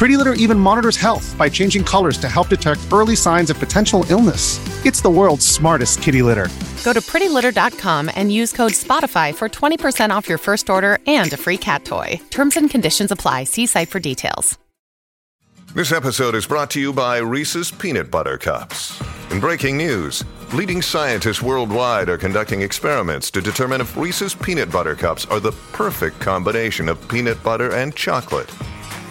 Pretty Litter even monitors health by changing colors to help detect early signs of potential illness. It's the world's smartest kitty litter. Go to prettylitter.com and use code SPOTIFY for 20% off your first order and a free cat toy. Terms and conditions apply. See site for details. This episode is brought to you by Reese's Peanut Butter Cups. In breaking news, leading scientists worldwide are conducting experiments to determine if Reese's Peanut Butter Cups are the perfect combination of peanut butter and chocolate.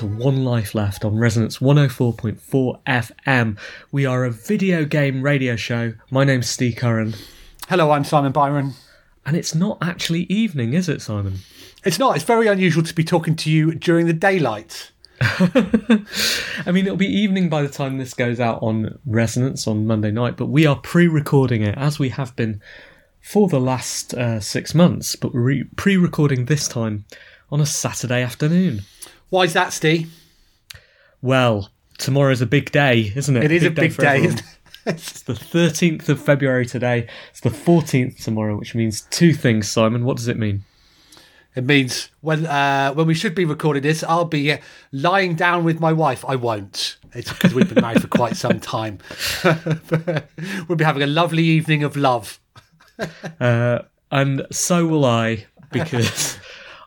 To One Life Left on Resonance 104.4 FM. We are a video game radio show. My name's Steve Curran, Hello, I'm Simon Byron. and it's not actually evening, is it, Simon? It's not, it's very unusual to be talking to you during the daylight. I mean, it'll be evening by the time this goes out on Resonance on Monday night, but we are pre recording it as we have been for the last uh, six months, but we're re- pre recording this time on a Saturday afternoon. Why is that, Steve? Well, tomorrow's a big day, isn't it? It is a big day, isn't it? It's the 13th of February today. It's the 14th tomorrow, which means two things, Simon. What does it mean? It means when uh, when we should be recording this, I'll be uh, lying down with my wife. I won't. It's because we've been married for quite some time. we'll be having a lovely evening of love. Uh, and so will I, because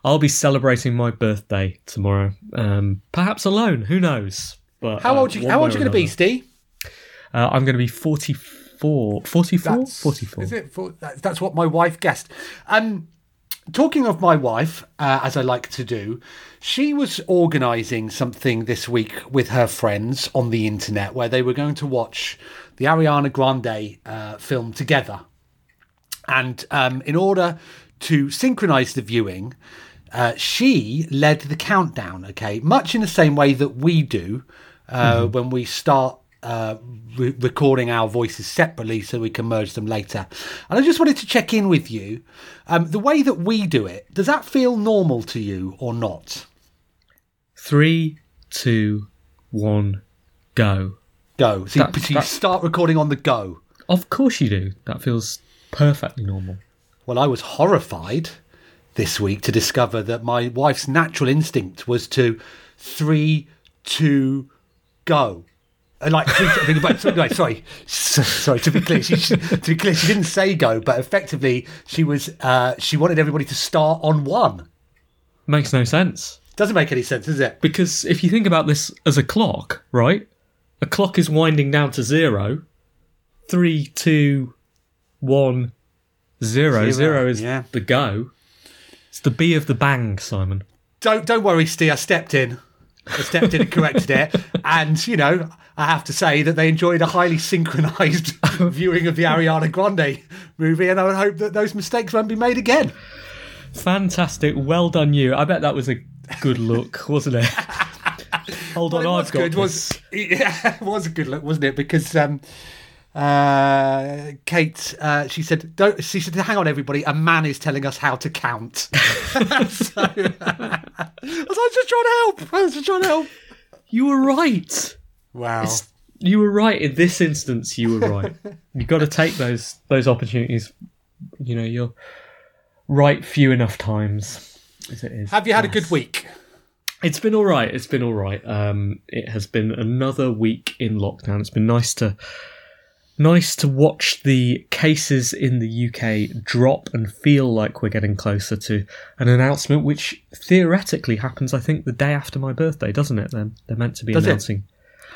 I'll be celebrating my birthday tomorrow. Um, perhaps alone, who knows? But How uh, old you? How old you going to be. Steve? Uh, I'm going to be 44. 44? That's- 44. Is it? For, that's, that's what my wife guessed. Um, talking of my wife, uh, as I like to do, she was organising something this week with her friends on the internet where they were going to watch the Ariana Grande uh, film together. And um, in order to synchronise the viewing, uh, she led the countdown, okay? Much in the same way that we do uh, when we start uh, re- recording our voices separately so we can merge them later. And I just wanted to check in with you. Um, the way that we do it, does that feel normal to you or not? Three, two, one, go. Go. So, you, That- so you start recording on the go. Of course you do. That feels perfectly normal. Well, I was horrified this week to discover that my wife's natural instinct was to three, two, go. Uh, Like, three, I think about, sorry, sorry, sorry. To be clear, she, she- to be clear, she didn't say go, but effectively, she was. Uh, she wanted everybody to start on one. Makes no sense. Doesn't make any sense, does it? Because if you think about this as a clock, right? A clock is winding down to zero. Three, two, one, zero. Zero, Zero is yeah. the go. It's the B of the bang, Simon. Don't don't worry, Steve. I stepped in. I stepped in and corrected it, and you know, I have to say that they enjoyed a highly synchronised viewing of the Ariana Grande movie, and I would hope that those mistakes won't be made again. Fantastic. Well done, you. I bet that was a good look, wasn't it? Hold on, Well, it I've got good. this. Was yeah, it was a good look, wasn't it? Because um, uh, Kate, uh, she said, "Don't." She said, "Hang on, everybody. A man is telling us how to count." so, I was just trying to help. I was just trying to help. You were right. Wow. You were right in this instance. You were right. You've got to take those those opportunities. You know, you're right few enough times as it is. Have you had a good week? It's been all right. It's been all right. Um, it has been another week in lockdown. It's been nice to nice to watch the cases in the UK drop and feel like we're getting closer to an announcement, which theoretically happens. I think the day after my birthday, doesn't it? Then they're meant to be Does it? announcing.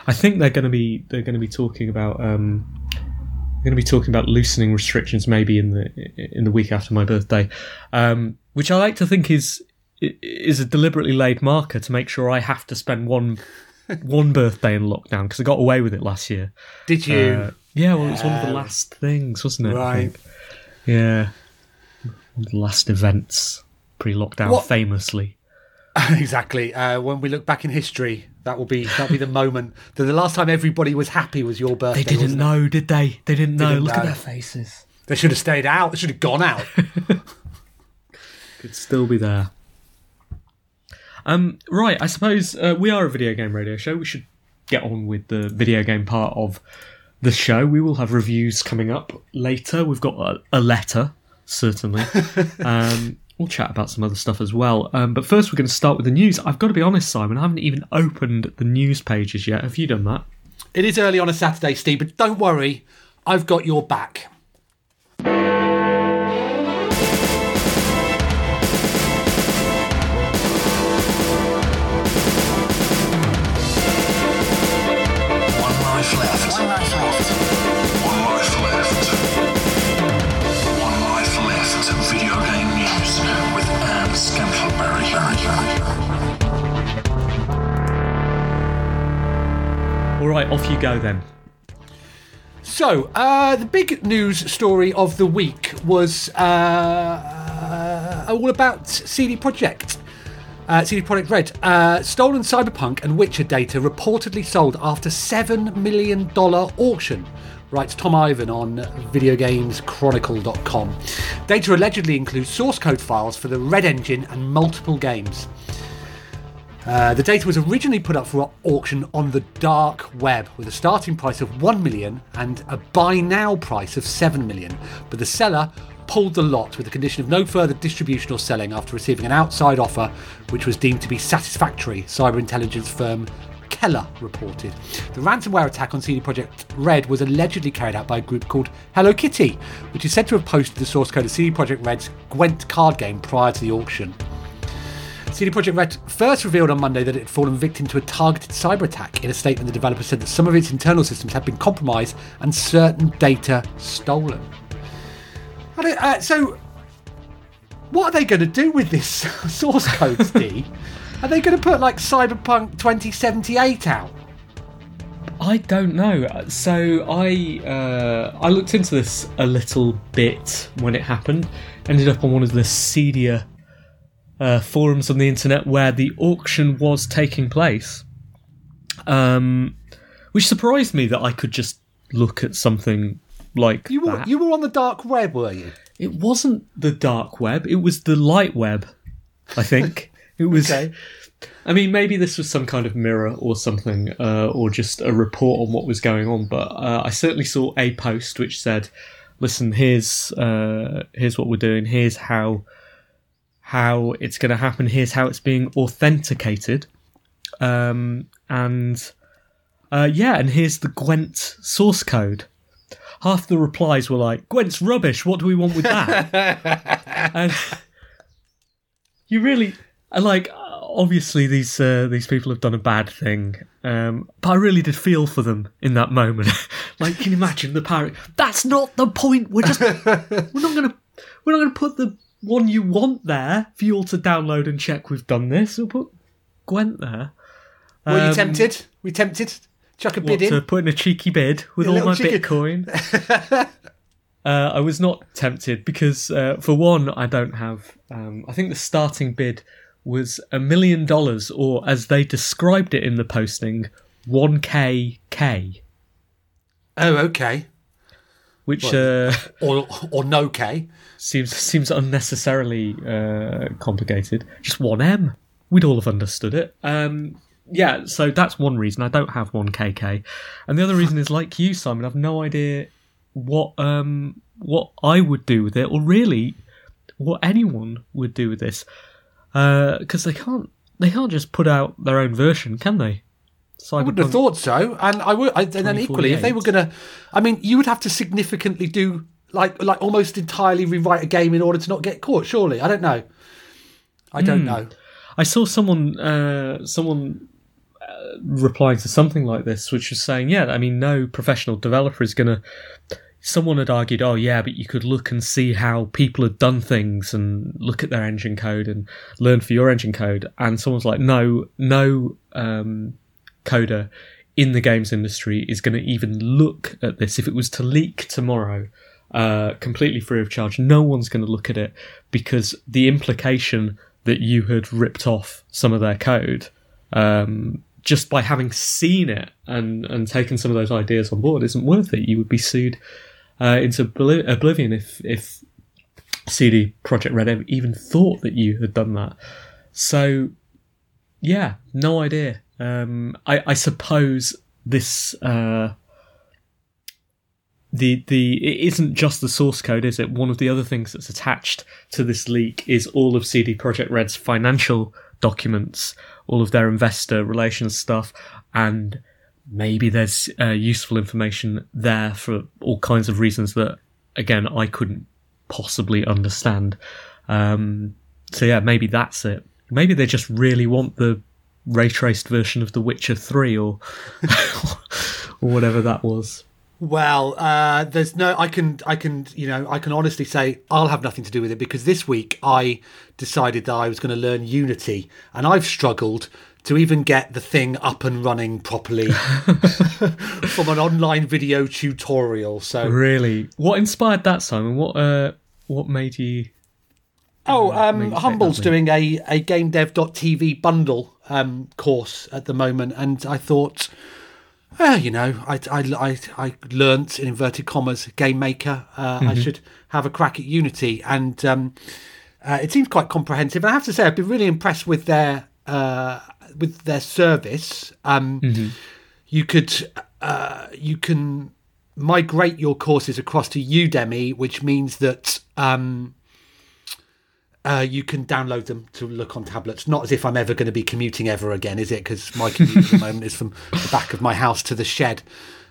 I think they're going to be they're going to be talking about um, they're going to be talking about loosening restrictions maybe in the in the week after my birthday, um, which I like to think is is a deliberately laid marker to make sure I have to spend one one birthday in lockdown because I got away with it last year. Did you? Uh, yeah, well, it was one of the last things, wasn't it? Right. Yeah, one of the last events pre-lockdown, What- famously. exactly. Uh, when we look back in history, that will be that'll be the moment. That the last time everybody was happy was your birthday. They didn't wasn't it? know, did they? They didn't know. Didn't Look at know. their faces. They should have stayed out. They should have gone out. Could still be there. Um, right, I suppose uh, we are a video game radio show. We should get on with the video game part of the show. We will have reviews coming up later. We've got a, a letter, certainly. um, we'll chat about some other stuff as well. Um, but first, we're going to start with the news. I've got to be honest, Simon, I haven't even opened the news pages yet. Have you done that? it is early on a Saturday, Steve, but don't worry, I've got your back. All right, off you go then. So, uh, the big news story of the week was uh, uh, all about CD Projekt. Uh, CD Projekt Red. Uh, stolen Cyberpunk and Witcher data reportedly sold after $7 million auction, writes Tom Ivan on VideoGamesChronicle.com. Data allegedly includes source code files for the Red Engine and multiple games. Uh, the data was originally put up for auction on the dark web with a starting price of 1 million and a buy now price of 7 million, but the seller pulled the lot with the condition of no further distribution or selling after receiving an outside offer which was deemed to be satisfactory, cyber intelligence firm KELA reported. The ransomware attack on CD Projekt Red was allegedly carried out by a group called Hello Kitty, which is said to have posted the source code of CD Projekt Red's Gwent card game prior to the auction. CD Projekt Red first revealed on Monday that it had fallen victim to a targeted cyber attack. In a statement, the developer said that some of its internal systems had been compromised and certain data stolen. Uh, so, what are they going to do with this source code, Steve? Are they going to put like Cyberpunk 2078 out? I don't know. So I uh, I looked into this a little bit when it happened. Ended up on one of the seedier uh, forums on the internet where the auction was taking place, um, which surprised me that I could just look at something like You were that. you were on the dark web, were you? It wasn't the dark web. It was the light web. I think it was. Okay. I mean, maybe this was some kind of mirror or something, uh, or just a report on what was going on. But uh, I certainly saw a post which said, "Listen, here's uh, here's what we're doing. Here's how how it's going to happen. Here's how it's being authenticated." Um, and uh, yeah, and here's the Gwent source code. Half the replies were like, "Gwent's rubbish. What do we want with that?" and you really like obviously these uh, these people have done a bad thing um but i really did feel for them in that moment like can you imagine the parrot that's not the point we're just we're not gonna we're not gonna put the one you want there for you all to download and check we've done this we'll put gwent there Were you Um, tempted? We tempted? Chuck a what, bid in. to put in a cheeky bid with A all my cheeky- Bitcoin. uh, I was not tempted because, uh, for one, I don't have. Um, I think the starting bid was a million dollars, or as they described it in the posting, one k k, Oh, okay. Which uh, Or or no K. seems seems unnecessarily uh, complicated. Just one m, we'd all have understood it. Um, yeah, so that's one reason I don't have one KK, and the other reason is like you, Simon. I've no idea what um what I would do with it, or really what anyone would do with this, because they can't they can't just put out their own version, can they? I wouldn't have thought so. And I would, I, and then equally, if they were going to, I mean, you would have to significantly do like like almost entirely rewrite a game in order to not get caught. Surely, I don't know. I don't Hmm. know. I saw someone uh, someone uh, replying to something like this, which was saying, yeah, I mean, no professional developer is going to. Someone had argued, oh yeah, but you could look and see how people had done things and look at their engine code and learn for your engine code. And someone's like, no, no um, coder in the games industry is going to even look at this. If it was to leak tomorrow, uh, completely free of charge, no one's going to look at it because the implication that you had ripped off some of their code um, just by having seen it and, and taken some of those ideas on board isn't worth it. You would be sued uh, into obli- oblivion if if CD Projekt Red even thought that you had done that. So, yeah, no idea. Um, I, I suppose this uh, the the it isn't just the source code, is it? One of the other things that's attached to this leak is all of CD Projekt Red's financial documents, all of their investor relations stuff, and maybe there's uh, useful information there for all kinds of reasons that, again, I couldn't possibly understand. Um, so yeah, maybe that's it. Maybe they just really want the ray traced version of The Witcher Three or or whatever that was. Well, uh, there's no. I can, I can, you know, I can honestly say I'll have nothing to do with it because this week I decided that I was going to learn Unity, and I've struggled to even get the thing up and running properly from an online video tutorial. So, Really, what inspired that, Simon? What uh, what made you? oh, um, Humble's doing a a GameDev.tv bundle um, course at the moment, and I thought. Well, you know, I, I, I, I learnt in inverted commas game maker. Uh, I should have a crack at Unity, and um, uh, it seems quite comprehensive. And I have to say, I've been really impressed with their uh, with their service. Um, You could uh, you can migrate your courses across to Udemy, which means that. Um, uh, you can download them to look on tablets. Not as if I'm ever going to be commuting ever again, is it? Because my commute at the moment is from the back of my house to the shed.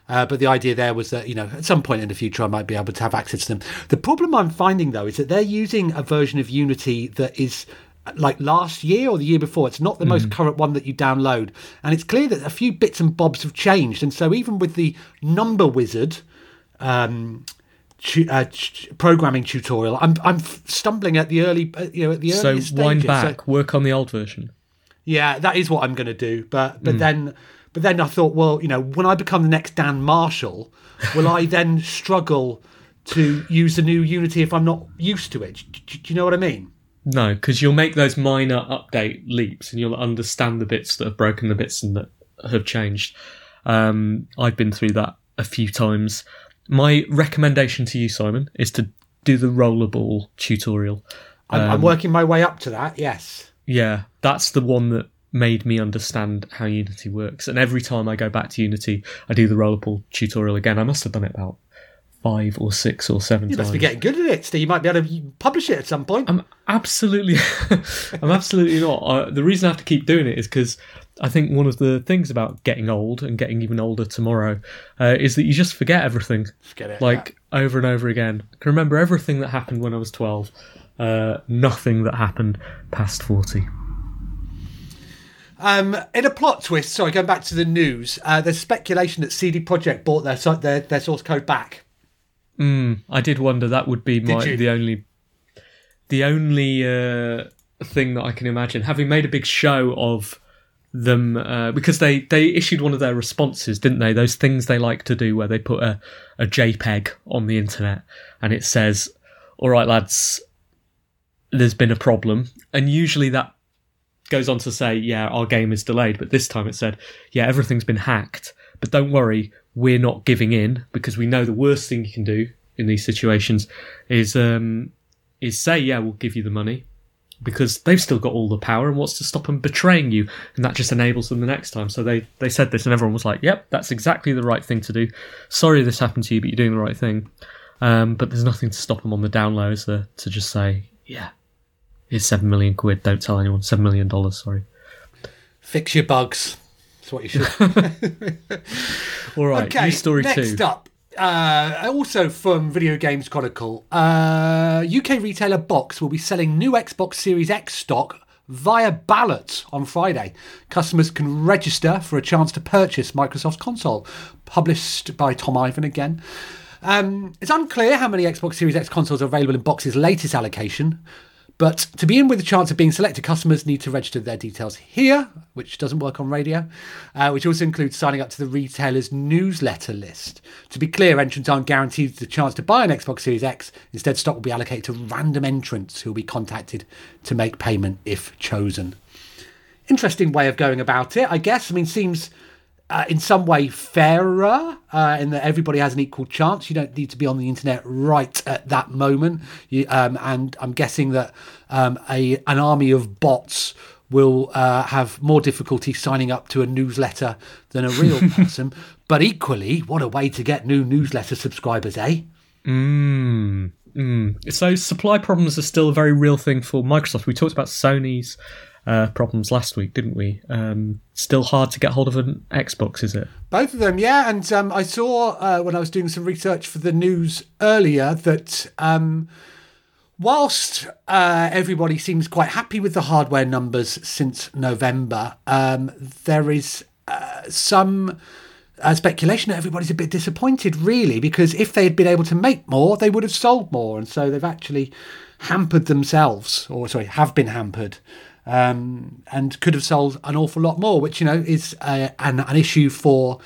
Uh, but the idea there was that you know at some point in the future I might be able to have access to them. The problem I'm finding though is that they're using a version of Unity that is like last year or the year before. It's not the most current one that you download, and it's clear that a few bits and bobs have changed. And so even with the number wizard. Um, tu- uh, t- programming tutorial. I'm I'm stumbling at the early, uh, you know, at the So early stages. So wind So- back, work on the old version. yeah, that is what I'm going to do. But but then but then I thought, well, you know, when I become the next Dan Marshall, will I then struggle to use the new Unity if I'm not used to it? Do, do- do you know what I mean? No, because you'll make those minor update leaps and you'll understand the bits that have broken, the bits and that have changed. Um, I've been through that a few times. My recommendation to you, Simon, is to do the rollerball tutorial. I'm, I'm working my way up to that. Yes. Yeah, that's the one that made me understand how Unity works. And every time I go back to Unity, I do the rollerball tutorial again. I must have done it about five or six or seven You times. must be getting good at it, Steve. You might be able to publish it at some point. I'm absolutely, I'm absolutely not. Uh, the reason I have to keep doing it is because I think one of the things about getting old and getting even older tomorrow uh, is that you just forget everything, Forget it. like over and over again. I can remember everything that happened when I was 12, uh, nothing that happened past 40. Um, in a plot twist, sorry, going back to the news, uh, there's speculation that CD Projekt bought their, their their source code back. I did wonder that would be my the only the only uh, thing that I can imagine. Having made a big show of them uh, because they they issued one of their responses, didn't they? Those things they like to do where they put a a JPEG on the internet and it says, "All right, lads, there's been a problem," and usually that goes on to say, "Yeah, our game is delayed," but this time it said, "Yeah, everything's been hacked." But don't worry, we're not giving in because we know the worst thing you can do in these situations is um, is say, yeah, we'll give you the money because they've still got all the power and what's to stop them betraying you and that just enables them the next time so they they said this and everyone was like yep that's exactly the right thing to do sorry this happened to you but you're doing the right thing um, but there's nothing to stop them on the down low is there to just say yeah it's seven million quid don't tell anyone seven million dollars sorry Fix your bugs. That's what you should. All right, okay, news story next two. up. Uh, also from Video Games Chronicle, uh, UK retailer Box will be selling new Xbox Series X stock via ballot on Friday. Customers can register for a chance to purchase Microsoft's console, published by Tom Ivan again. Um, it's unclear how many Xbox Series X consoles are available in Box's latest allocation, but to be in with a chance of being selected, customers need to register their details here, which doesn't work on radio, uh, which also includes signing up to the retailer's newsletter list. To be clear, entrants aren't guaranteed the chance to buy an Xbox Series X. Instead, stock will be allocated to random entrants who will be contacted to make payment if chosen. Interesting way of going about it, I guess. I mean, seems uh, in some way fairer uh, in that everybody has an equal chance. You don't need to be on the internet right at that moment. You, um, and I'm guessing that um, a an army of bots will uh, have more difficulty signing up to a newsletter than a real person. But equally, what a way to get new newsletter subscribers, eh? Mm, mm. So supply problems are still a very real thing for Microsoft. We talked about Sony's uh, problems last week, didn't we? Um, still hard to get hold of an Xbox, is it? Both of them, yeah. And um, I saw uh, when I was doing some research for the news earlier that um, whilst uh, everybody seems quite happy with the hardware numbers since November, um, there is uh, some. Uh, speculation that everybody's a bit disappointed, really, because if they had been able to make more, they would have sold more, and so they've actually hampered themselves, or sorry, have been hampered um, and could have sold an awful lot more, which you know is uh, an, an issue for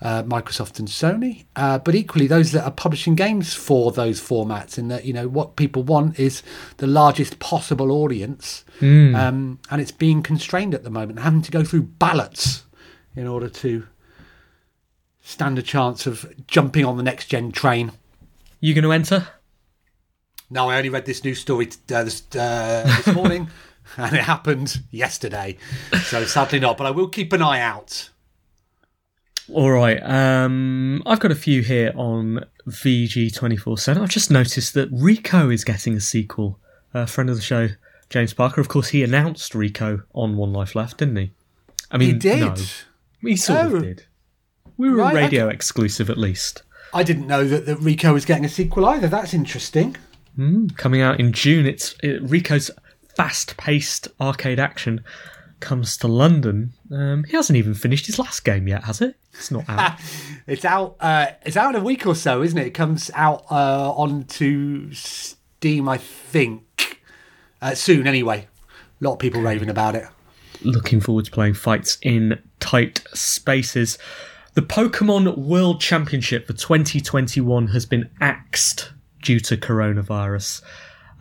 uh, Microsoft and Sony, uh, but equally those that are publishing games for those formats. In that you know what people want is the largest possible audience, um, and it's being constrained at the moment, having to go through ballots in order to stand a chance of jumping on the next gen train. You going to enter? No, I only read this news story uh, this, uh, this morning, and it happened yesterday. So sadly not, but I will keep an eye out. All right. Um, I've got a few here on VG twenty four seven. I've just noticed that Rico is getting a sequel. A friend of the show, James Parker. Of course, he announced Rico on One Life Left, didn't he? I mean, He did. No, he sort Oh. of did. We were Right, a radio exclusive, at least. I didn't know that, that Rico was getting a sequel either. That's interesting. coming out in June. It's it, Rico's fast-paced arcade action comes to London. Um, he hasn't even finished his last game yet, has it? It's not out. It's out. Uh, it's out in a week or so, isn't it? It comes out uh, onto Steam, I think, uh, soon. Anyway, a lot of people raving about it. Looking forward to playing fights in tight spaces. The Pokemon World Championship for 2021 has been axed due to coronavirus.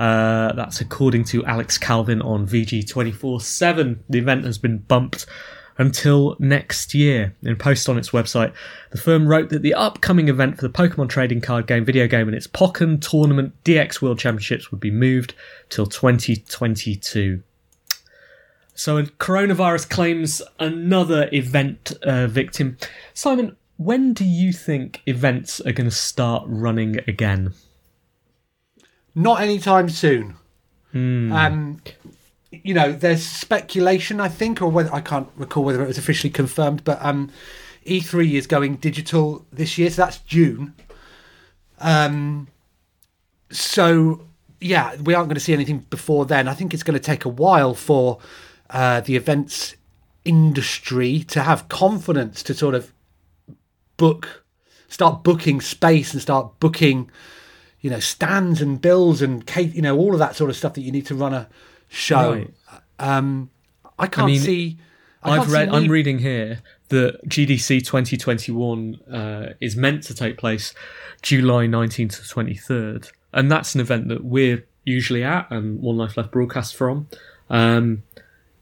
Uh, that's according to Alex Calvin on VG 24 7. The event has been bumped until next year. In a post on its website, the firm wrote that the upcoming event for the Pokemon trading card game, video game, and its Pokken Tournament DX World Championships would be moved till 2022. So, coronavirus claims another event uh, victim. Simon, when do you think events are going to start running again? Not anytime soon. Um, you know, there's speculation, I think, or whether I can't recall whether it was officially confirmed, but um, E3 is going digital this year, so that's June. Um, so yeah, we aren't going to see anything before then. I think it's going to take a while for uh, the events industry to have confidence to sort of book, start booking space and start booking, you know, stands and bills and cake, you know, all of that sort of stuff that you need to run a show. Right. Um, I can't mean, see. I I've read. I'm reading here that GDC 2021 uh, is meant to take place July 19th to 23rd, and that's an event that we're usually at and One Life Left broadcasts from. Um,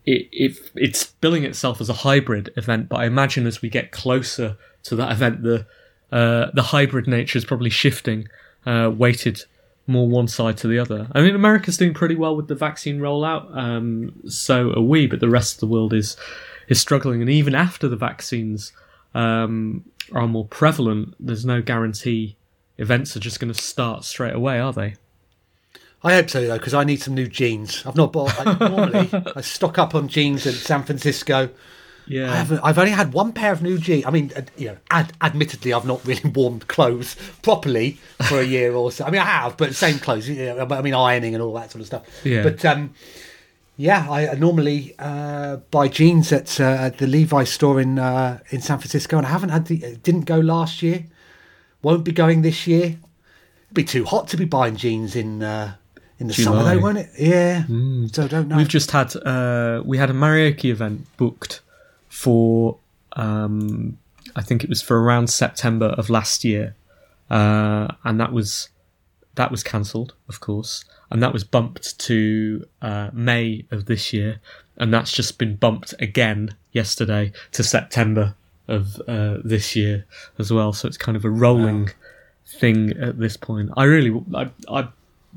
it, it it's billing itself as a hybrid event, but I imagine as we get closer to that event, the uh, the hybrid nature is probably shifting, uh, weighted more one side to the other. I mean, America's doing pretty well with the vaccine rollout, um, so are we, but the rest of the world is is struggling. And even after the vaccines um, are more prevalent, there's no guarantee events are just going to start straight away, are they? I hope so though, because I need some new jeans. I've not bought. I, normally, I stock up on jeans in San Francisco, Yeah. I haven't, I've only had one pair of new jeans. I mean, you know, ad, admittedly, I've not really worn clothes properly for a year or so. I mean, I have, but same clothes. You know, I mean, ironing and all that sort of stuff. Yeah. But um, yeah, I normally uh, buy jeans at, uh, at the Levi's store in uh, in San Francisco, and I haven't had the. Didn't go last year. Won't be going this year. It'd be too hot to be buying jeans in uh, in the summer, though, won't it? Yeah. So I don't know. We've just had uh, we had a Marioke event booked for um, I think it was for around September of last year, uh, and that was that was cancelled, of course, and that was bumped to uh, May of this year, and that's just been bumped again yesterday to September of uh, this year as well. So it's kind of a rolling thing at this point. I really, I, I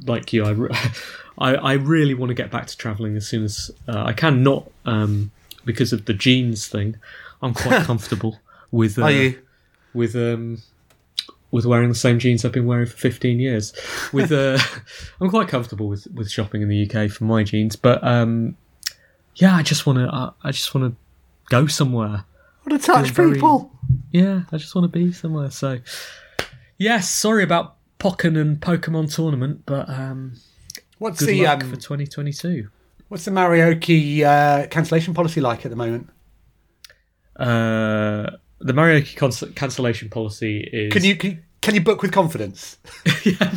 like you. I, I, I really want to get back to traveling as soon as uh, I can. Not um, because of the jeans thing. I'm quite comfortable with. Uh, Are you? with um with wearing the same jeans I've been wearing for 15 years. With uh, I'm quite comfortable with with shopping in the UK for my jeans, but um, yeah, I just want to I, I just want to go somewhere. What to touch very- people. Yeah, I just want to be somewhere. So yes, sorry about Pokken and Pokemon tournament, but um, What's good the luck um, for 2022. What's the Marioke uh, cancellation policy like at the moment? Uh, the Marioke cons- cancellation policy is Can you can, you- can you book with confidence? yeah,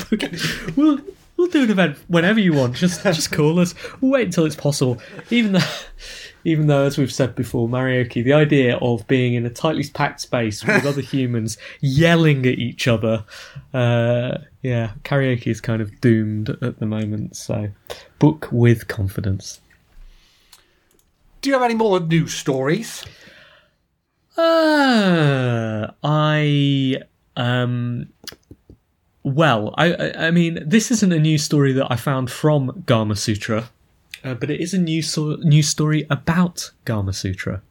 we'll we'll do an event whenever you want. Just just call us. We'll wait until it's possible. Even though, even though, as we've said before, Marioke, the idea of being in a tightly packed space with other humans yelling at each other, uh, yeah, karaoke is kind of doomed at the moment. So, book with confidence. Do you have any more news stories? Uh, I um well, I, I I mean this isn't a news story that I found from Gamasutra, uh, but it is a new so- news story about Gamasutra.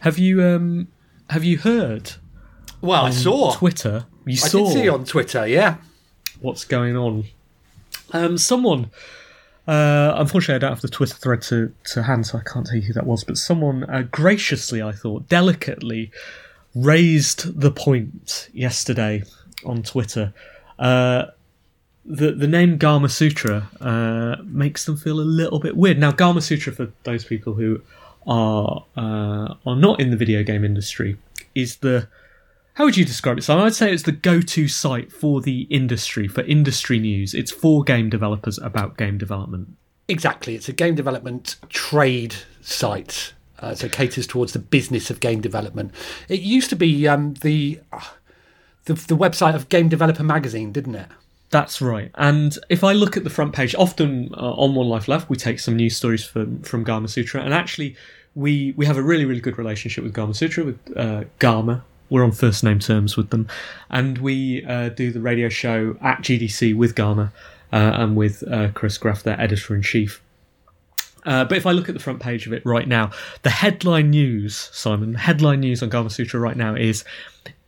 Have you um have you heard Well, I saw. Twitter? You I saw did see on Twitter. Yeah. what's going on. Um, someone, uh, unfortunately, I don't have the Twitter thread to, to hand, so I can't tell you who that was. But someone uh, graciously, I thought, delicately raised the point yesterday on Twitter. Uh, the the name Gamasutra uh, makes them feel a little bit weird. Now, Gamasutra, for those people who are uh, are not in the video game industry, is the how would you describe it? So I'd say it's the go-to site for the industry, for industry news. It's for game developers about game development. Exactly. It's a game development trade site. Uh, so it caters towards the business of game development. It used to be um, the, uh, the the website of Game Developer Magazine, didn't it? That's right. And if I look at the front page, often uh, on One Life Left, we take some news stories from from Gamasutra, and actually, we we have a really really good relationship with Gamasutra with uh, Gama. We're on first name terms with them, and we uh, do the radio show at GDC with Gama uh, and with uh, Kris Graft, their editor in chief. Uh, but if I look at the front page of it right now, the headline news, Simon, the headline news on Gamasutra right now is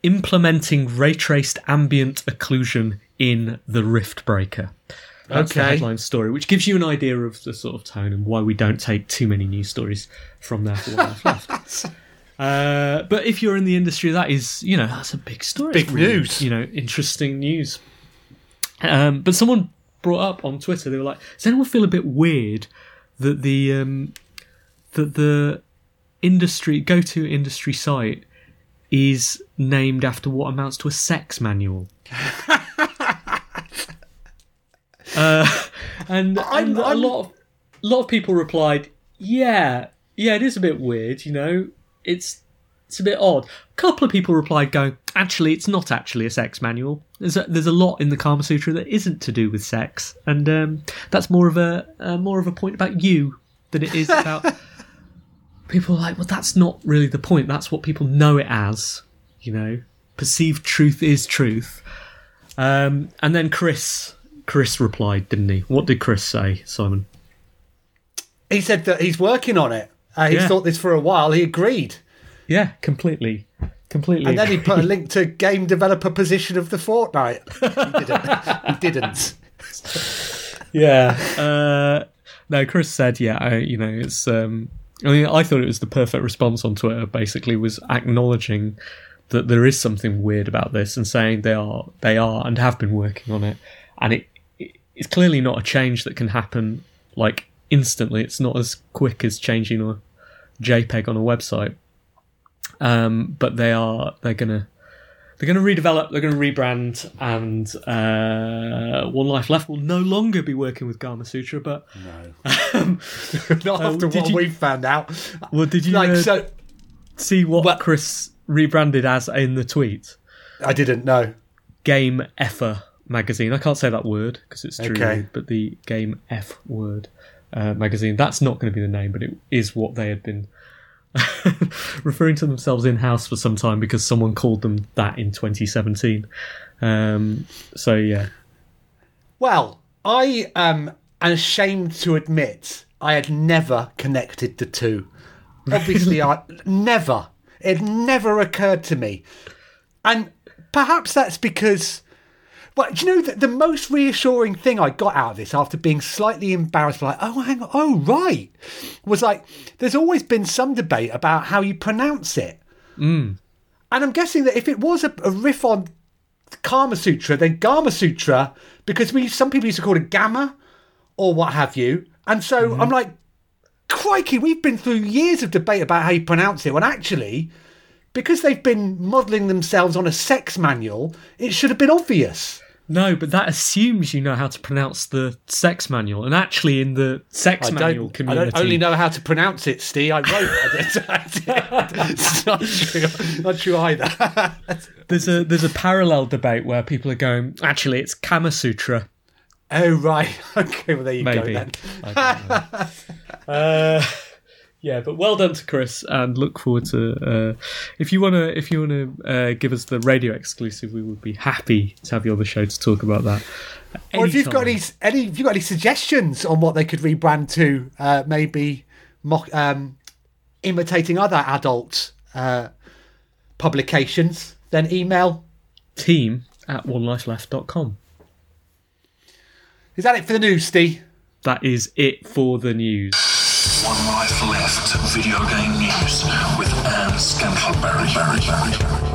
implementing ray traced ambient occlusion in the Riftbreaker. That's the Okay. headline story, which gives you an idea of the sort of tone and why we don't take too many news stories from there for left. Uh, but if you're in the industry, that is, you know, that's a big story. Big really, news. You know, interesting news. Um, but someone brought up on Twitter, they were like, "Does anyone feel a bit weird that the um, that the industry go-to industry site is named after what amounts to a sex manual?" uh, and and a I'm- lot of a lot of people replied, "Yeah, yeah, it is a bit weird. You know, it's." It's a bit odd. A couple of people replied, going, "Actually, it's not actually a sex manual. There's a, there's a lot in the Kama Sutra that isn't to do with sex, and um, that's more of a uh, more of a point about you than it is about." people are like, "Well, that's not really the point. That's what people know it as. You know, perceived truth is truth." Um, and then Kris Kris replied, didn't he? What did Kris say, Simon? He said that he's working on it. Uh, he's Yeah. thought this for a while. He agreed. Yeah, completely, completely. And then he put a link to game developer position of the fortnight. He didn't. he didn't. yeah. Uh, no, Kris said, yeah, I, you know, it's um, I mean, I thought it was the perfect response on Twitter. Basically, was acknowledging that there is something weird about this and saying they are they are and have been working on it, and it, it it's clearly not a change that can happen like instantly. It's not as quick as changing a JPEG on a website. Um, but they are they're gonna they're going to redevelop, they're going to rebrand, and uh, One Life Left will no longer be working with Gamasutra. But um, Not after did what you- we've found out. well, did you Like uh, so, see what well- Kris rebranded as in the tweet? I didn't know. Game Effer magazine. I can't say that word because it's true, Okay. but the Game F word uh, magazine. That's not going to be the name, but it is what they had been referring to themselves in house for some time because someone called them that in 2017. Um, so yeah, Well, I am ashamed to admit I had never connected the two. Obviously, I never. It never occurred to me, and perhaps that's because. Well, do you know that the most reassuring thing I got out of this, after being slightly embarrassed, like, oh, hang on, oh, right, was like, there's always been some debate about how you pronounce it. Mm. And I'm guessing that if it was a, a riff on Karma Sutra, then Gamasutra, because we some people used to call it Gamma or what have you. And so mm-hmm. I'm like, crikey, we've been through years of debate about how you pronounce it. When actually, because they've been modelling themselves on a sex manual, it should have been obvious. no, but that assumes you know how to pronounce the sex manual, and actually in the sex I manual don't, I don't only know how to pronounce it, Steve. I wrote it. I did. It's not true, not true either. there's a there's a parallel debate where people are going, actually, it's Kama Sutra. oh, right. Okay, well, there you Maybe. go then. I don't know. uh, yeah, but well done to Kris, and look forward to uh, if you wanna if you wanna uh, give us the radio exclusive, we would be happy to have you on the show to talk about that. Or if you've got any, any, if you've got any suggestions on what they could rebrand to, uh, maybe mock, um, imitating other adult uh, publications, then email. team at onelifeleft.com. Is that it for the news, Steve? That is it for the news. One Life Left video game news with Ann Scantlebury.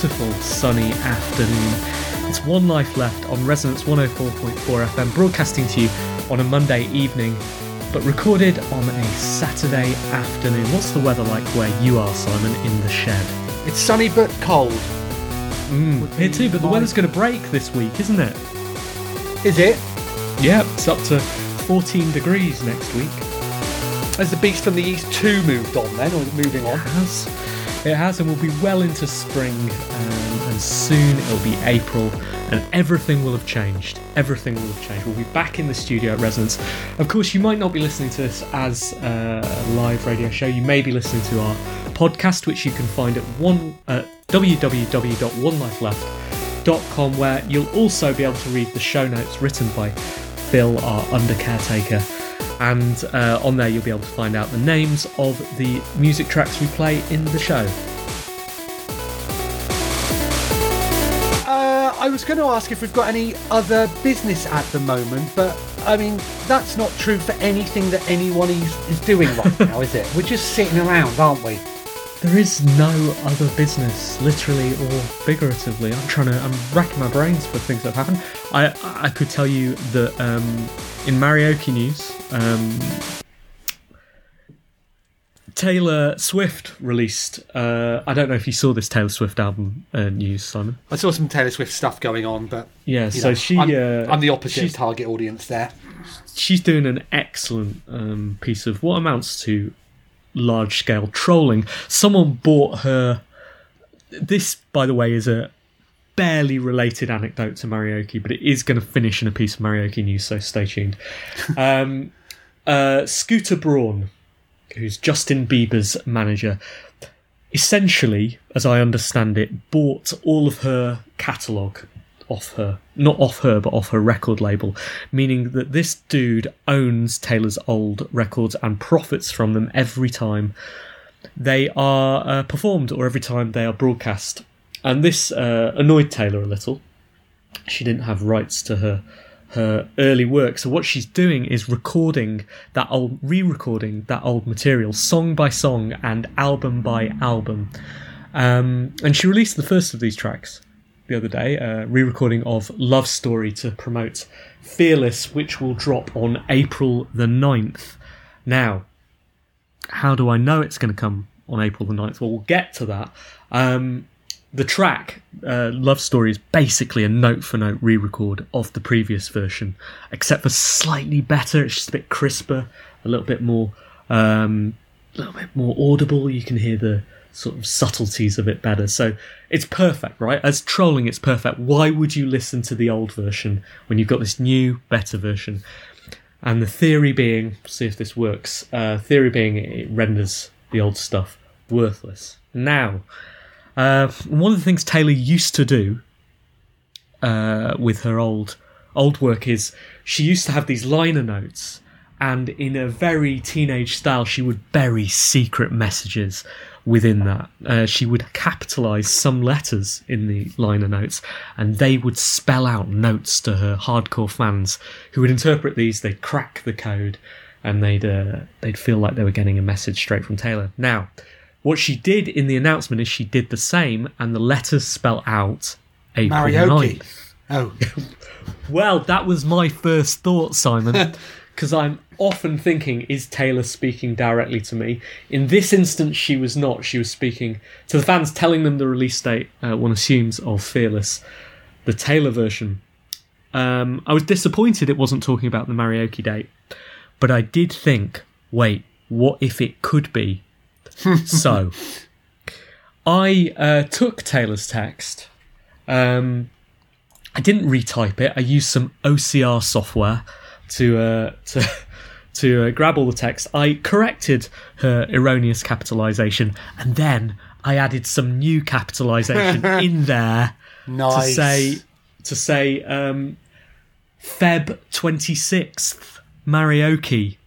Beautiful sunny afternoon. It's One Life Left on Resonance 104.4 FM, broadcasting to you on a Monday evening, but recorded on a Saturday afternoon. What's the weather like where you are, Simon, in the shed? It's sunny but cold. Hmm, here too, but the weather's going to break this week, isn't it? Is it? Yep, it's up to 14 degrees next week. Has the beast from the east too moved on then, or is it moving on? has. It has, and we'll be well into spring, um, and soon it'll be April, and everything will have changed. Everything will have changed. We'll be back in the studio at Resonance. Of course, you might not be listening to this as a live radio show. You may be listening to our podcast, which you can find at one at www.onelifeleft.com, where you'll also be able to read the show notes written by Phil, our under caretaker. And uh, on there, you'll be able to find out the names of the music tracks we play in the show. Uh, I was going to ask if we've got any other business at the moment, but I mean, that's not true for anything that anyone is, is doing right now, is it? We're just sitting around, aren't we? There is no other business, literally or figuratively. I'm trying to, I'm racking my brains for things that have happened. I, I could tell you that um, in Marioke news, um, Taylor Swift released. Uh, I don't know if you saw this Taylor Swift album uh, news, Simon. I saw some Taylor Swift stuff going on, but Yeah, so know, she. I'm, uh, I'm the opposite target audience there. she's doing an excellent um, piece of what amounts to large scale trolling. Someone bought her. This, by the way, is a barely related anecdote to Marioke, but it is going to finish in a piece of Marioke news, so stay tuned. um, uh, Scooter Braun, who's Justin Bieber's manager, essentially, as I understand it, bought all of her catalogue off her. Not off her, but off her record label. Meaning that this dude owns Taylor's old records and profits from them every time they are uh, performed or every time they are broadcast. And this uh, annoyed Taylor a little. She didn't have rights to her her early work. So what she's doing is recording that old, re-recording that old material, song by song and album by album. Um, and she released the first of these tracks the other day, a re-recording of Love Story to promote Fearless, which will drop on April the 9th. Now, how do I know it's going to come on April the 9th? Well, we'll get to that. Um, the track, uh, Love Story, is basically a note for note re record of the previous version, except for slightly better. It's just a bit crisper, a little bit more, um, a little bit more audible. You can hear the sort of subtleties of it better. So it's perfect, right? As trolling, it's perfect. Why would you listen to the old version when you've got this new, better version? And the theory being, see if this works. Uh, theory being, it renders the old stuff worthless. Now, uh, one of the things Taylor used to do uh, with her old old work is she used to have these liner notes, and in a very teenage style, she would bury secret messages within that. Uh, she would capitalize some letters in the liner notes, and they would spell out notes to her hardcore fans, who would interpret these. They'd crack the code, and they'd uh, they'd feel like they were getting a message straight from Taylor. Now, what she did in the announcement is she did the same, and the letters spell out April Marioke. 9th. Oh, Well, that was my first thought, Simon, because I'm often thinking, is Taylor speaking directly to me? In this instance, she was not. She was speaking to the fans, telling them the release date, uh, one assumes, of Fearless, the Taylor version. Um, I was disappointed it wasn't talking about the Marioke date, but I did think, wait, what if it could be? so, I uh, took Taylor's text. Um, I didn't retype it. I used some OCR software to uh, to to uh, grab all the text. I corrected her erroneous capitalization, and then I added some new capitalization in there nice. to say to say um, Feb twenty sixth Marioke.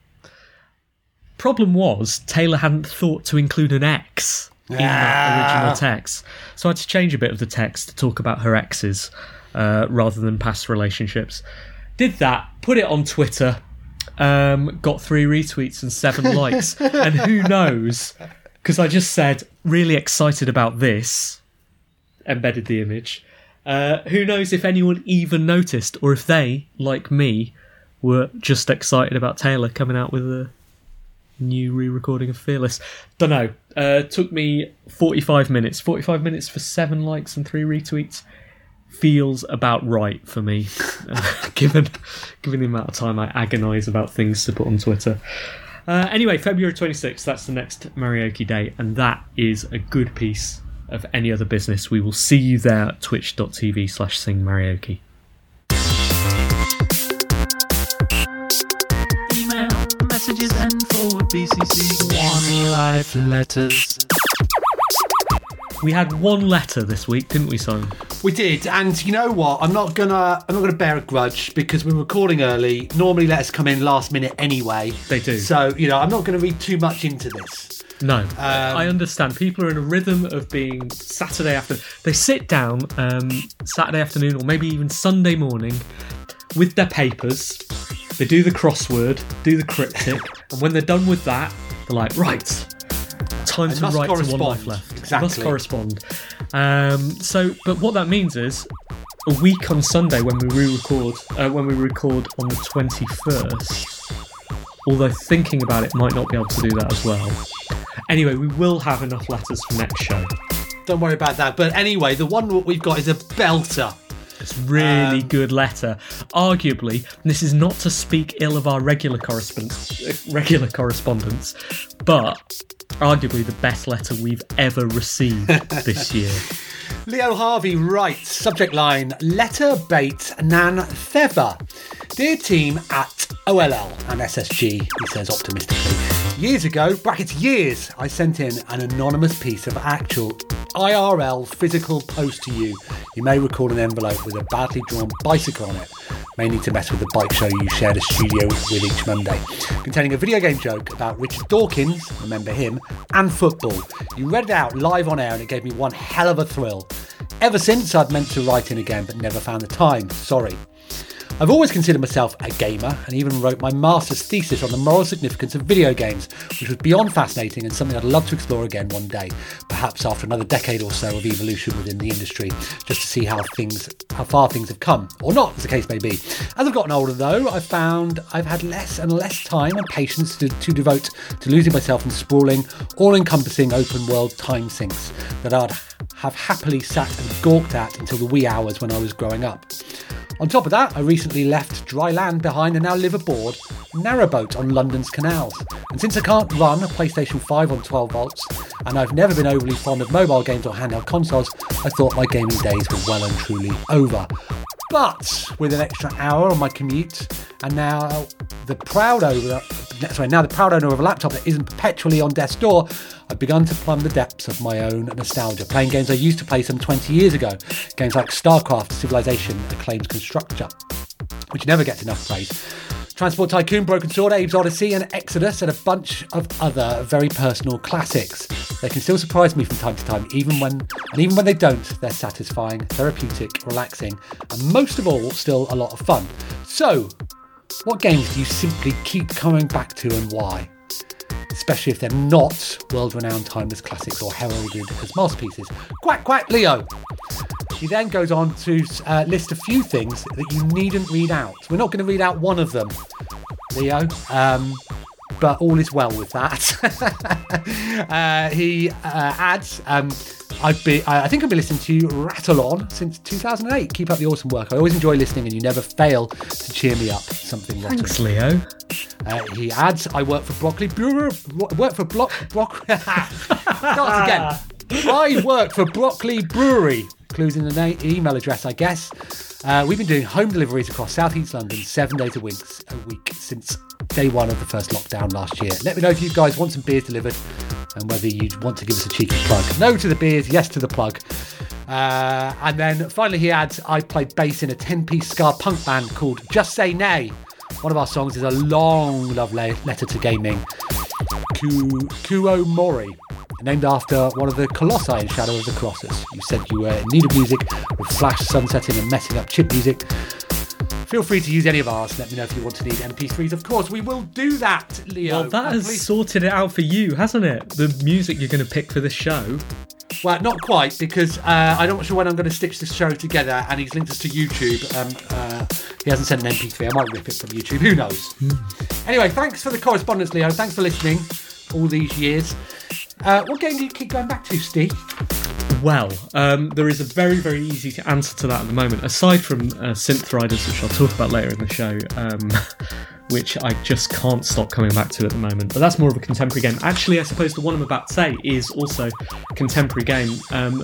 Problem was Taylor hadn't thought to include an X in that original text, so I had to change a bit of the text to talk about her exes uh, rather than past relationships. Did that, put it on Twitter, um, got three retweets and seven likes, and who knows? Because I just said really excited about this, embedded the image. Uh, who knows if anyone even noticed, or if they, like me, were just excited about Taylor coming out with a new re-recording of Fearless. Don't know. Uh, took me 45 minutes. 45 minutes for seven likes and three retweets feels about right for me, uh, given given the amount of time I agonise about things to put on Twitter. Uh, anyway, February 26th, that's the next Marioke day, and that is a good piece of any other business. We will see you there at twitch.tv slash sing BCC one life letters. We had one letter this week, didn't we, Simon? We did, and you know what? I'm not gonna I'm not gonna bear a grudge because we're recording early. Normally, letters come in last minute anyway. They do. So you know, I'm not gonna read too much into this. No, I understand. People are in a rhythm of being Saturday after. They sit down um, Saturday afternoon or maybe even Sunday morning with their papers. They do the crossword, do the cryptic, and when they're done with that, they're like, right, time I to write to one life left. Exactly. Must correspond. Um, so, but what that means is a week on Sunday when we re-record, uh, when we record on the twenty first. Although thinking about it, might not be able to do that as well. Anyway, we will have enough letters for next show. Don't worry about that. But anyway, the one we've got is a belter. It's really Um, good letter. Arguably, this is not to speak ill of our regular correspondence, regular correspondence, but arguably the best letter we've ever received this year. Leo Harvey writes, subject line, letter bait nan feather. Dear team at OLL and SSG, he says optimistically. Years ago, brackets years, I sent in an anonymous piece of actual IRL physical post to you. You may recall an envelope with a badly drawn bicycle on it, mainly to mess with the bike show you shared a studio with each Monday, containing a video game joke about Richard Dawkins, remember him, and football. You read it out live on air and it gave me one hell of a thrill. Ever since, I'd meant to write in again but never found the time. Sorry. I've always considered myself a gamer and even wrote my master's thesis on the moral significance of video games, which was beyond fascinating and something I'd love to explore again one day, perhaps after another decade or so of evolution within the industry, just to see how things how far things have come, or not, as the case may be. As I've gotten older though, I've found I've had less and less time and patience to, to devote to losing myself in sprawling, all-encompassing open world time sinks that I'd have happily sat and gawked at until the wee hours when I was growing up. On top of that, I recently left dry land behind and now live aboard narrowboat on London's canals. And since I can't run a PlayStation 5 on 12 volts, and I've never been overly fond of mobile games or handheld consoles, I thought my gaming days were well and truly over. But with an extra hour on my commute, and now the proud owner, sorry, now the proud owner of a laptop that isn't perpetually on death's door, I've begun to plumb the depths of my own nostalgia, playing games I used to play some 20 years ago. Games like StarCraft, Civilization, Acclaimed Constructor, which never gets enough praise. Transport Tycoon, Broken Sword, Abe's Odyssey, and Exodus, and a bunch of other very personal classics. They can still surprise me from time to time, even when, and even when they don't, they're satisfying, therapeutic, relaxing, and most of all, still a lot of fun. So, what games do you simply keep coming back to, and why? especially if they're not world renowned timeless classics or heralded as masterpieces. Quack, quack, Leo! He then goes on to uh, list a few things that you needn't read out. We're not going to read out one of them, Leo, um, but all is well with that. uh, he uh, adds, um, I've been, I think I've been listening to you rattle on since 2008. Keep up the awesome work. I always enjoy listening, and you never fail to cheer me up. Something rotten. Thanks, Leo. Uh, he adds, I work for Broccoli Brewer. Work for Block. Brock. Starts again. I work for Brockley Brewery. Clues in the na- email address, I guess. Uh, we've been doing home deliveries across South East London seven days a week, a week since day one of the first lockdown last year. Let me know if you guys want some beers delivered and whether you'd want to give us a cheeky plug. No to the beers, yes to the plug. Uh, and then finally, he adds, I played bass in a 10 piece ska punk band called Just Say Nay. One of our songs is a long love letter to gaming. Ku- Kuromori, named after one of the colossi in Shadow of the Colossus. You said you were in need of music with flash sunsetting and messing up chip music. Feel free to use any of ours. Let me know if you want to need MP3s. Of course, we will do that, Leo. Well, that has please- sorted it out for you, hasn't it? The music you're going to pick for this show. Well, not quite, because uh, I'm not sure when I'm going to stitch this show together, and he's linked us to YouTube. Um, uh, he hasn't sent an MP3. I might rip it from YouTube. Who knows? Anyway, thanks for the correspondence, Leo. Thanks for listening all these years. Uh, what game do you keep going back to, Steve? Well, um, there is a very, very easy to answer to that at the moment. Aside from uh, Synth Riders, which I'll talk about later in the show, um, which I just can't stop coming back to at the moment. But that's more of a contemporary game. Actually, I suppose the one I'm about to say is also a contemporary game. Um,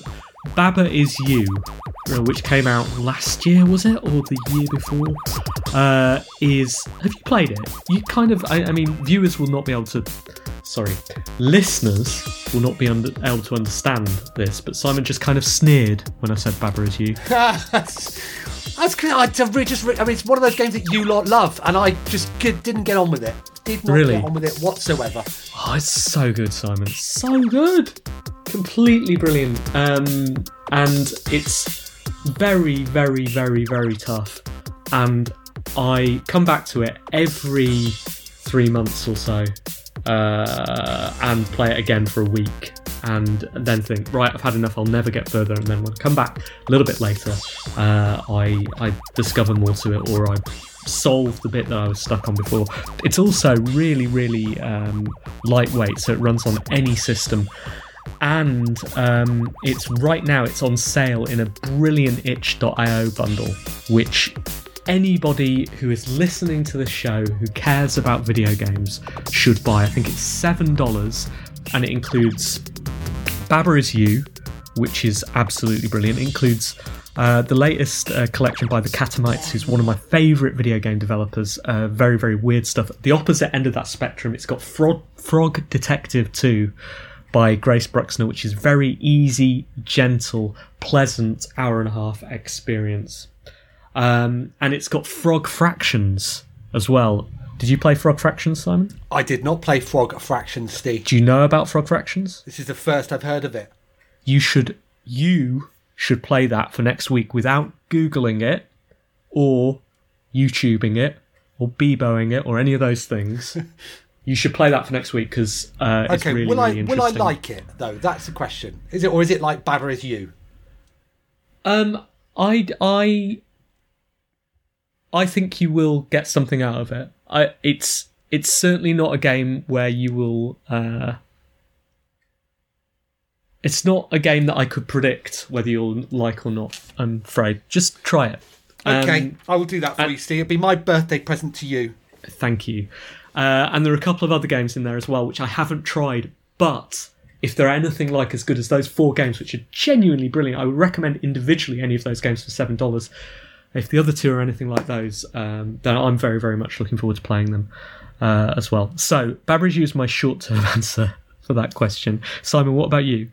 Baba is You, uh, which came out last year, was it, or the year before? Uh, is have you played it? You kind of, I, I mean, viewers will not be able to sorry, listeners will not be under, able to understand this, but Simon just kind of sneered when I said Baba is you. that's, that's. I just, just—I mean, it's one of those games that you lot love, and I just didn't get on with it. Did not Really? get on with it whatsoever. Oh, it's so good, Simon. So good. Completely brilliant. Um, and it's very, very, very, very tough. And I come back to it every three months or so uh, and play it again for a week. And then think, right, I've had enough. I'll never get further. And then when I come back a little bit later, uh, I I discover more to it, or I solve the bit that I was stuck on before. It's also really, really um, lightweight, so it runs on any system. And um, it's right now it's on sale in a brilliant itch.io bundle, which anybody who is listening to this show who cares about video games should buy. I think it's seven dollars, and it includes Baba is You, which is absolutely brilliant. It includes uh, the latest uh, collection by the Catamites, who's one of my favourite video game developers. Uh, very, very weird stuff. The opposite end of that spectrum, it's got Frog, Frog Detective 2 by Grace Bruxner, which is very easy, gentle, pleasant hour and a half experience. Um, and it's got Frog Fractions as well. Did you play Frog Fractions, Simon? I did not play Frog Fractions, Steve. Do you know about Frog Fractions? This is the first I've heard of it. you should you should play that for next week without googling it or YouTubing it or Beboing it or any of those things. you should play that for next week because uh, it's Okay, really, will I really will I like it though? That's the question. Is it or is it like Baba is you? Um, I I I think you will get something out of it. I it's it's certainly not a game where you will. Uh, it's not a game that I could predict whether you'll like or not. I'm afraid. Just try it. Okay, Um, I will do that for and- you, Steve. It'll be my birthday present to you. Thank you. Uh, and there are a couple of other games in there as well, which I haven't tried. But if they're anything like as good as those four games, which are genuinely brilliant, I would recommend individually any of those games for seven dollars. If the other two are anything like those, um, then I'm very, very much looking forward to playing them uh, as well. So, Baba is You's my short-term answer for that question. Simon, what about you?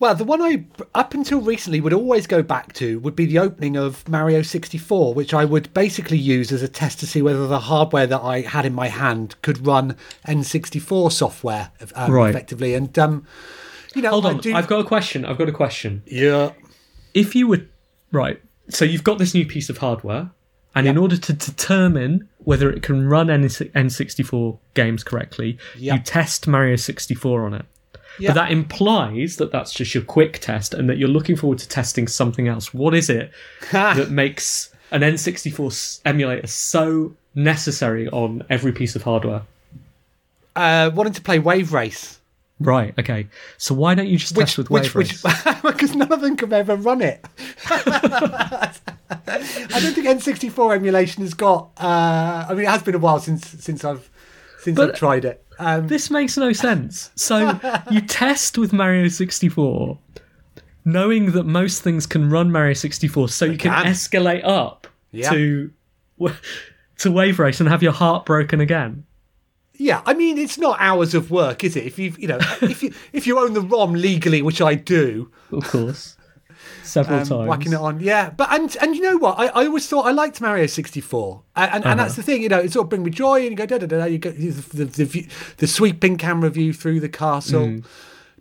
Well, the one I up until recently would always go back to would be the opening of Mario 64, which I would basically use as a test to see whether the hardware that I had in my hand could run N64 software um, Right. effectively. And um, you know, Hold on, do- I've got a question. I've got a question. yeah. if you would right so you've got this new piece of hardware and in order to determine whether it can run N- n64 games correctly Yeah. you test mario 64 on it. Yeah. but that implies that that's just your quick test and that you're looking forward to testing something else. What is it that makes an N64 emulator so necessary on every piece of hardware? Uh, wanting to play Wave Race, right okay so why don't you just test with which, wave which, Race? because none of them can ever run it. I don't think N64 emulation has got. Uh, I mean, it has been a while since since I've since But- I've tried it. Um, This makes no sense. So you test with Mario 64, knowing that most things can run Mario 64, so you can, can. escalate up Yeah. to to Wave Race and have your heart broken again. Yeah, I mean it's not hours of work, is it? If you you know if you if you own the ROM legally, which I do, Of course, several um, times. whacking it on, yeah. But and and you know what? I, I always thought I liked Mario sixty four, and and, and that's the thing. You know, it sort of bring me joy, and you go da da da. da, You get the the, the, view, the sweeping camera view through the castle.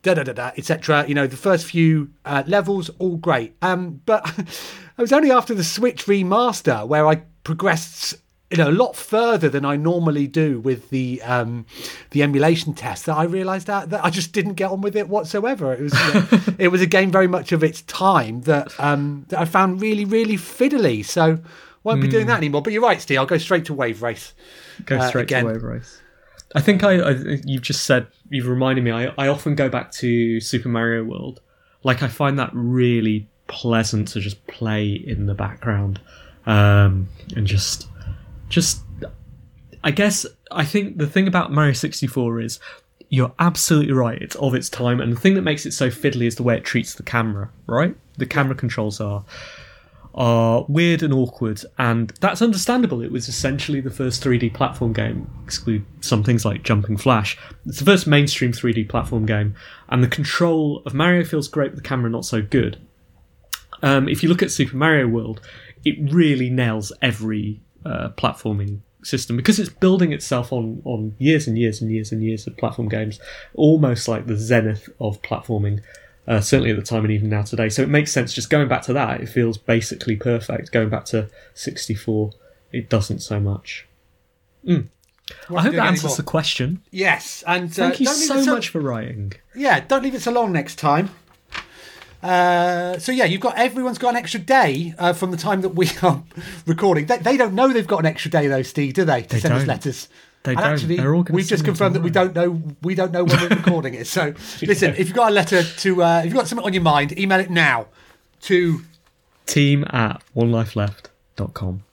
Da da da da, etc. You know, the first few uh, levels, all great. Um, but it was only after the Switch remaster where I progressed you know a lot further than I normally do with the um, the emulation test that I realised that, that I just didn't get on with it whatsoever. It was you know, it was a game very much of its time that um, that I found really really fiddly. So won't be doing that anymore. But you're right, Steve. I'll go straight to Wave Race. Go uh, straight again. to Wave Race. I think I, I you've just said you've reminded me. I, I often go back to Super Mario World. Like I find that really pleasant to just play in the background, um, and just just. I guess I think the thing about Mario sixty four is you're absolutely right. It's of its time, and the thing that makes it so fiddly is the way it treats the camera. Right, the camera controls are. are weird and awkward, and that's understandable. It was essentially the first 3D platform game, exclude some things like Jumping Flash. It's the first mainstream 3D platform game, and the control of Mario feels great, but the camera not so good. Um, if you look at Super Mario World, it really nails every uh, platforming system because it's building itself on on years and years and years and years of platform games, almost like the zenith of platforming. Uh, certainly at the time and even now today. So it makes sense just going back to that. It feels basically perfect. Going back to 64, it doesn't so much. Mm. I hope that answers anymore. the question. Yes, and uh, Thank you so much for writing. Yeah, don't leave it so long next time. Uh, so yeah, you've got everyone's got an extra day uh, from the time that we are recording. They, they don't know they've got an extra day though, Steve, do they? To They send us don't. letters. They and don't. actually, we've just confirmed that we don't know we don't know when we're recording it. So listen, if you've got a letter to, uh, if you've got something on your mind, email it now to Team at onelifeleft.com.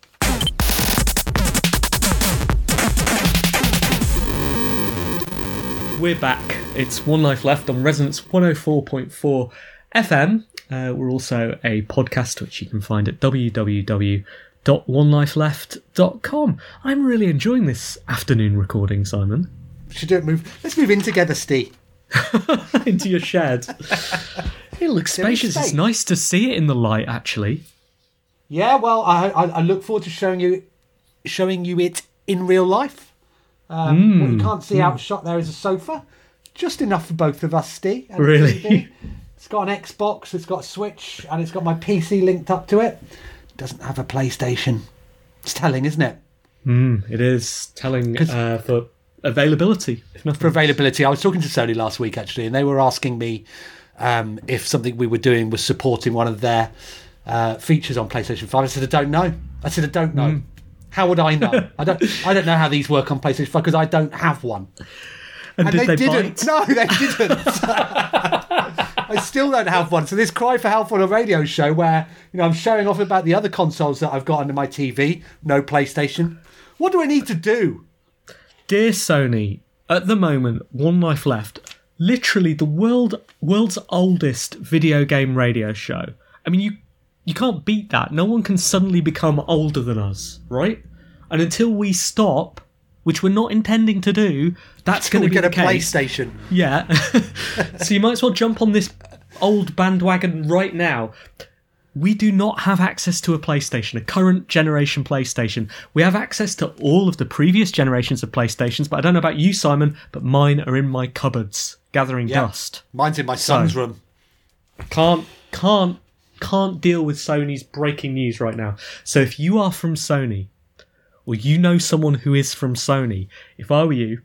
We're back. It's One Life Left on Resonance 104.4 FM. Uh, we're also a podcast which you can find at www.onelifeleft.com. I'm really enjoying this afternoon recording, Simon. should do it. Move. Let's move in together, Steve. Into your shed. It looks spacious. It's nice to see it in the light, actually. Yeah, well, I, I, I look forward to showing you showing you it in real life. Um, Hmm. What you can't see outshot there is a sofa, just enough for both of us, Steve. Really? It's got an Xbox, it's got a Switch, and it's got my PC linked up to it. Doesn't have a PlayStation. It's telling, isn't it? It is telling uh, for availability, if. For availability, I was talking to Sony last week actually, and they were asking me um, if something we were doing was supporting one of their uh, features on PlayStation Five. I said I don't know. I said I don't know. Hmm. How would I know? I don't. I don't know how these work on PlayStation Five because I don't have one. and, And did they, they, didn't. bite? No, they didn't. I still don't have one. So this cry for help on a radio show where you know I'm showing off about the other consoles that I've got under my TV. No PlayStation. What do I need to do? Dear Sony, at the moment, One Life Left, literally the world world's oldest video game radio show. I mean, you you can't beat that. No one can suddenly become older than us, right? And until we stop, which we're not intending to do, that's going to be get the a case. PlayStation. Yeah. so you might as well jump on this old bandwagon right now. We do not have access to a PlayStation, a current generation PlayStation. We have access to all of the previous generations of PlayStations, but I don't know about you, Simon, but mine are in my cupboards, gathering Yeah. dust. Mine's in my son's So- room. Can't, can't, can't deal with Sony's breaking news right now. So if you are from Sony, or you know someone who is from Sony, if I were you,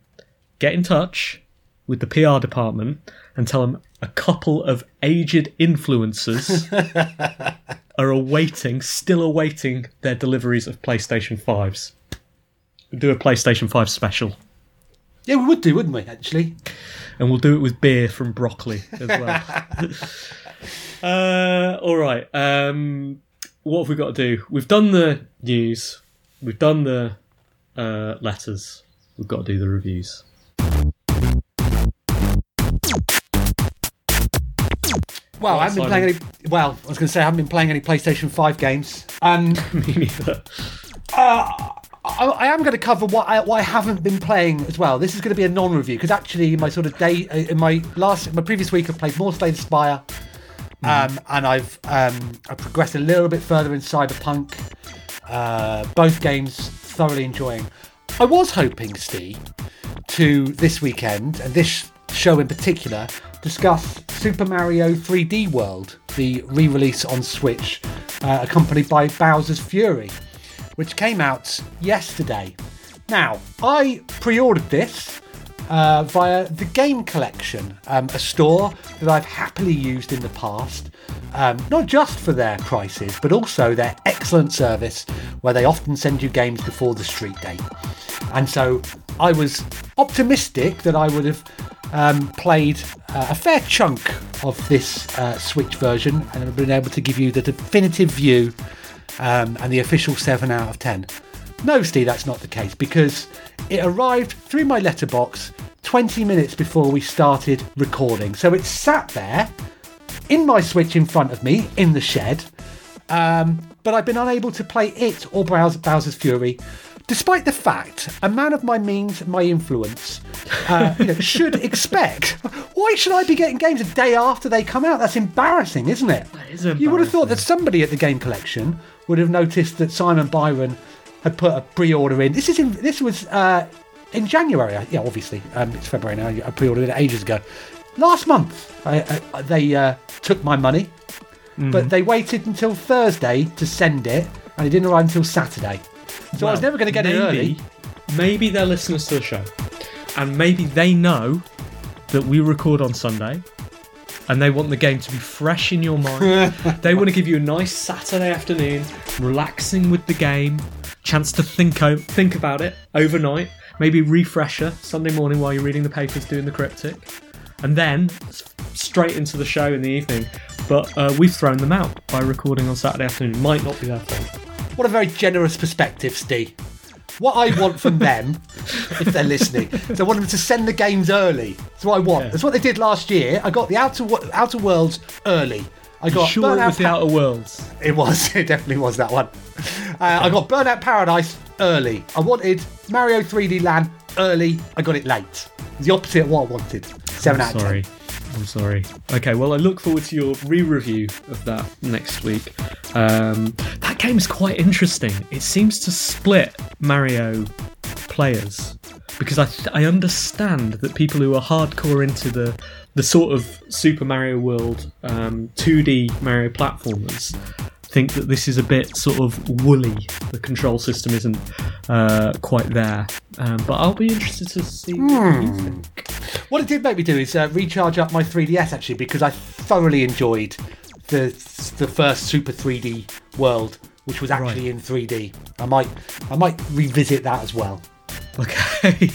get in touch with the PR department and tell them a couple of aged influencers are awaiting, still awaiting their deliveries of PlayStation 5s. We'll do a PlayStation 5 special. Yeah, we would do, wouldn't we? Actually, and we'll do it with beer from broccoli as well. uh, all right. Um, what have we got to do? We've done the news. We've done the uh, letters. We've got to do the reviews. well, I haven't been playing any. Well, I was going to say I haven't been playing any PlayStation Five games. Um, Me neither. I, I am going to cover what I, what I haven't been playing as well. This is going to be a non-review because actually, my sort of day, uh, in my last, my previous week, I've played more Slay the Spire, um, and I've um, I progressed a little bit further in Cyberpunk. Uh, both games thoroughly enjoying. I was hoping, Steve, to this weekend and this show in particular discuss Super Mario 3D World, the re-release on Switch, uh, accompanied by Bowser's Fury which came out yesterday. Now, I pre ordered this uh, via the Game Collection, um, a store that I've happily used in the past, um, not just for their prices, but also their excellent service, where they often send you games before the street date. And so I was optimistic that I would have um, played uh, a fair chunk of this uh, Switch version and have been able to give you the definitive view um, and the official 7 out of 10. No, Steve, that's not the case because it arrived through my letterbox 20 minutes before we started recording. So it sat there in my Switch in front of me in the shed, Um, but I've been unable to play it or Bowser, Bowser's Fury, despite the fact a man of my means, my influence, uh, you know, should expect. Why should I be getting games a day after they come out? That's embarrassing, isn't it? That is embarrassing. You would have thought that somebody at the game collection would have noticed that Simon Byron had put a pre-order in. This is in, this was uh, in January. Yeah, obviously um, it's February now. I pre-ordered it ages ago. Last month, I, I, they uh, took my money, Mm-hmm. but they waited until Thursday to send it, and it didn't arrive until Saturday. So I was never going to get it early. Maybe they're listeners to the show, and maybe they know that we record on Sunday, and they want the game to be fresh in your mind. they want to give you a nice Saturday afternoon, relaxing with the game, chance to think o- think about it overnight, maybe refresher Sunday morning while you're reading the papers, doing the cryptic, and then straight into the show in the evening. But uh, we've thrown them out by recording on Saturday afternoon. Might not be their fault. What a very generous perspective, Steve. What I want from them, if they're listening, is I want them to send the games early. That's what I want. Yeah. That's what they did last year. I got the Outer Outer Worlds early. I got Sure, it Burnout was the Outer Worlds. It was. It definitely was that one. Uh, I got Burnout Paradise early. I wanted Mario 3D Land early. I got it late. The opposite of what I wanted. Seven out of sorry. ten. I'm sorry. Okay, well, I look forward to your re-review of that next week. Um, that is quite interesting. It seems to split Mario players because I th- I understand that people who are hardcore into the the sort of Super Mario World um, 2D Mario platformers think that this is a bit sort of woolly. The control system isn't uh, quite there, um, but I'll be interested to see what you think. What it did make me do is uh, recharge up my 3DS actually because I thoroughly enjoyed the the first Super 3D World, which was actually in 3D. I might I might revisit that as well. Okay.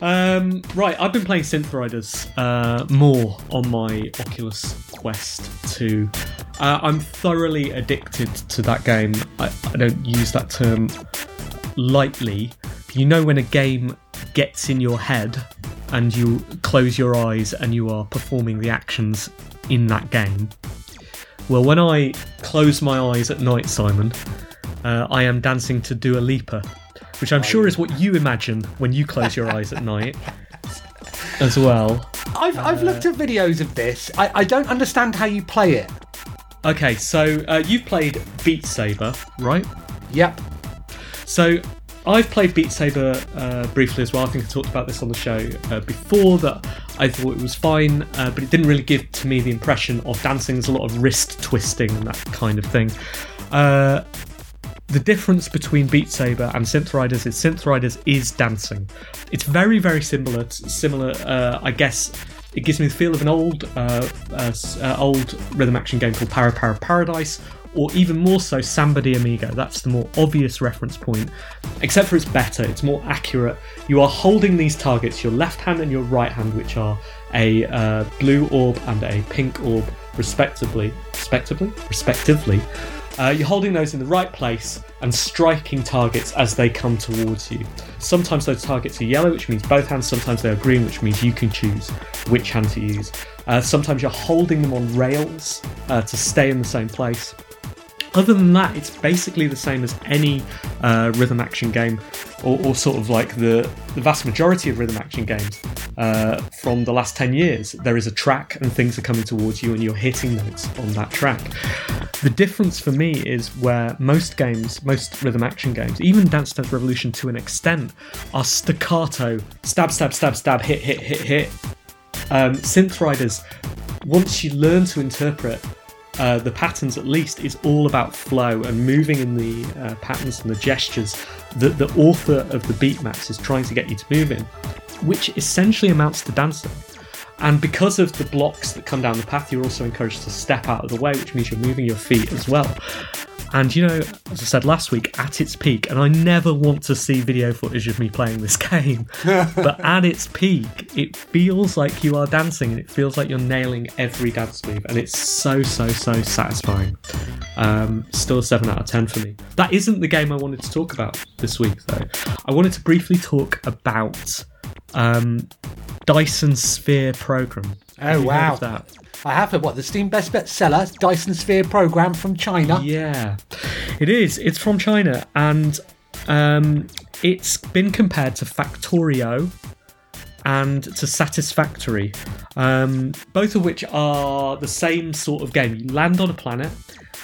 Um, right, I've been playing Synth Riders uh, more on my Oculus Quest 2. Uh, I'm thoroughly addicted to that game. I, I don't use that term lightly. You know, when a game gets in your head and you close your eyes and you are performing the actions in that game. Well, when I close my eyes at night, Simon, uh, I am dancing to Dua Lipa, which I'm sure is what you imagine when you close your eyes at night as well. I've, I've looked at videos of this. I, I don't understand how you play it. Okay, so uh, you've played Beat Saber, right? Yep. So I've played Beat Saber uh, briefly as well. I think I talked about this on the show uh, before that I thought it was fine, uh, but it didn't really give to me the impression of dancing. There's a lot of wrist twisting and that kind of thing. The difference between Beat Saber and Synth Riders is Synth Riders is dancing. It's very, very similar. Similar, uh, I guess. It gives me the feel of an old, uh, uh, uh, old rhythm action game called Para Para Paradise, or even more so Samba de Amigo. That's the more obvious reference point. Except for it's better. It's more accurate. You are holding these targets, your left hand and your right hand, which are a uh, blue orb and a pink orb, respectively. Respectively, respectively. Uh, you're holding those in the right place and striking targets as they come towards you. Sometimes those targets are yellow, which means both hands. Sometimes they are green, which means you can choose which hand to use. Uh, sometimes you're holding them on rails uh, to stay in the same place. Other than that, it's basically the same as any uh, rhythm action game, or, or sort of like the, the vast majority of rhythm action games uh, from the last 10 years. There is a track and things are coming towards you, and you're hitting notes on that track. The difference for me is where most games, most rhythm action games, even Dance Dance Revolution to an extent, are staccato stab, stab, stab, stab, hit, hit, hit, hit. Um, Synth Riders, once you learn to interpret uh, the patterns at least is all about flow and moving in the uh, patterns and the gestures that the author of the beat maps is trying to get you to move in, which essentially amounts to dancing. And because of the blocks that come down the path, you're also encouraged to step out of the way, which means you're moving your feet as well. And you know, as I said last week, at its peak, and I never want to see video footage of me playing this game, but at its peak, it feels like you are dancing and it feels like you're nailing every dance move, and it's so, so, so satisfying. Um, still a 7 out of 10 for me. That isn't the game I wanted to talk about this week, though. I wanted to briefly talk about um, Dyson Sphere program. Oh wow! I have it. What the Steam Best Bestseller Dyson Sphere program from China? Yeah, it is. It's from China, and um, it's been compared to Factorio and to Satisfactory, um, both of which are the same sort of game. You land on a planet.